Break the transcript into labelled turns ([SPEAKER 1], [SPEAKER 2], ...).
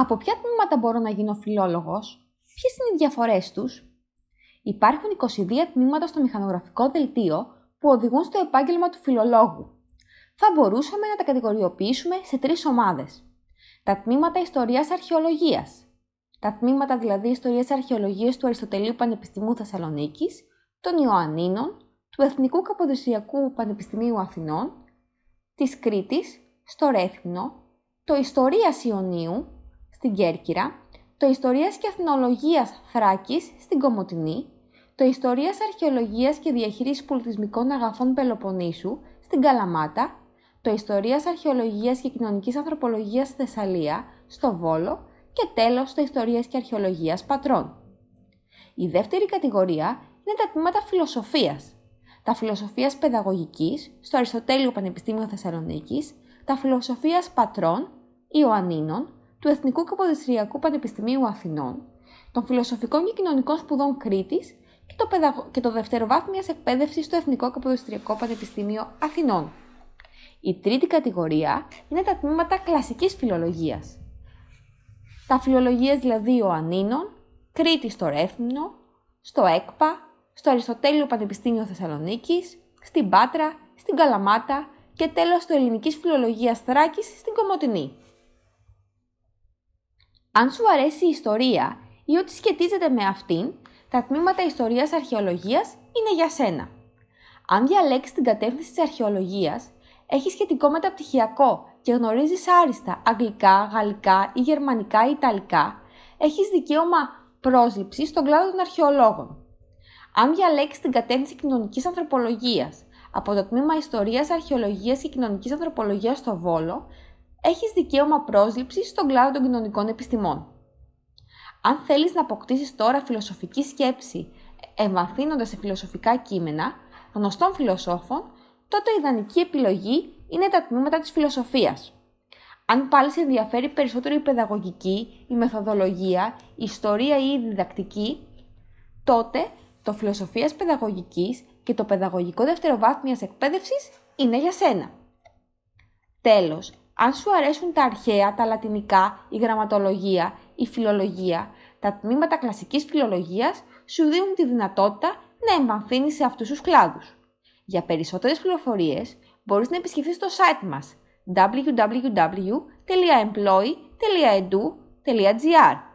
[SPEAKER 1] Από ποια τμήματα μπορώ να γίνω φιλόλογος, ποιες είναι οι διαφορές τους; Υπάρχουν 22 τμήματα στο μηχανογραφικό δελτίο που οδηγούν στο επάγγελμα του φιλολόγου. Θα μπορούσαμε να τα κατηγοριοποιήσουμε σε τρεις ομάδες. Τα τμήματα ιστορίας αρχαιολογίας, τα τμήματα δηλαδή ιστορίας αρχαιολογίας του Αριστοτελείου Πανεπιστημίου Θεσσαλονίκης, των Ιωαννίνων, του Εθνικού Καποδιστριακού Πανεπιστημίου Αθηνών, της Κρήτης, στο Ρέθμινο, το Ιστορίας Ιωνίου, στην Κέρκυρα, το Ιστορίας και Αθηνολογίας Θράκης, στην Κομωτινή, το Ιστορίας Αρχαιολογίας και Διαχείρισης Πολιτισμικών Αγαθών Πελοποννήσου, στην Καλαμάτα, το Ιστορίας Αρχαιολογίας και Κοινωνικής Ανθρωπολογίας στη Θεσσαλία, στο Βόλο και τέλος το Ιστορίας και Αρχαιολογίας Πατρών. Η δεύτερη κατηγορία είναι τα τμήματα φιλοσοφίας. Τα φιλοσοφίας παιδαγωγικής στο Αριστοτέλειο Πανεπιστήμιο Θεσσαλονίκης, τα φιλοσοφίας πατρών, Ιωαννίνων, του Εθνικού Καποδιστριακού Πανεπιστημίου Αθηνών, των Φιλοσοφικών και Κοινωνικών Σπουδών Κρήτης και το, παιδαγω... και το δευτεροβάθμιας εκπαίδευσης στο Εθνικό Καποδιστριακό Πανεπιστήμιο Αθηνών. Η τρίτη κατηγορία είναι τα τμήματα κλασικής φιλολογίας. Τα φιλολογίες δηλαδή Ιωαννίνων, Κρήτη στο Ρέθμινο, στο ΕΚΠΑ, στο Αριστοτέλειο Πανεπιστήμιο Θεσσαλονίκης, στην Πάτρα, στην Καλαμάτα και τέλος στο Ελληνικής Φιλολογίας Θράκης στην Κομωτινή. Αν σου αρέσει η ιστορία ή ό,τι σχετίζεται με αυτήν, τα τμήματα Ιστορίας Αρχαιολογίας είναι για σένα. Αν διαλέξεις την κατεύθυνση της αρχαιολογίας, έχεις σχετικό μεταπτυχιακό και γνωρίζεις άριστα αγγλικά, γαλλικά ή γερμανικά ή ιταλικά, έχεις δικαίωμα πρόσληψης στον κλάδο των αρχαιολόγων. Αν διαλέξεις την κατεύθυνση κοινωνικής ανθρωπολογίας από το τμήμα Ιστορίας, Αρχαιολογίας και Κοινωνικής Ανθρωπολογίας στο Βόλο, έχεις δικαίωμα πρόσληψης στον κλάδο των κοινωνικών επιστημών. Αν θέλεις να αποκτήσεις τώρα φιλοσοφική σκέψη, εμβαθύνοντας σε φιλοσοφικά κείμενα γνωστών φιλοσόφων, τότε η ιδανική επιλογή είναι τα τμήματα της φιλοσοφίας. Αν πάλι σε ενδιαφέρει περισσότερο η παιδαγωγική, η μεθοδολογία, η ιστορία ή η διδακτική, τότε το φιλοσοφίας παιδαγωγικής και το παιδαγωγικό δευτεροβάθμιας εκπαίδευσης είναι για σένα. Τέλος, αν σου αρέσουν τα αρχαία, τα λατινικά, η γραμματολογία, η φιλολογία, τα τμήματα κλασικής φιλολογίας σου δίνουν τη δυνατότητα να εμβαθύνεις σε αυτούς τους κλάδους. Για περισσότερες πληροφορίες μπορείς να επισκεφθείς το site μας www.employ.edu.gr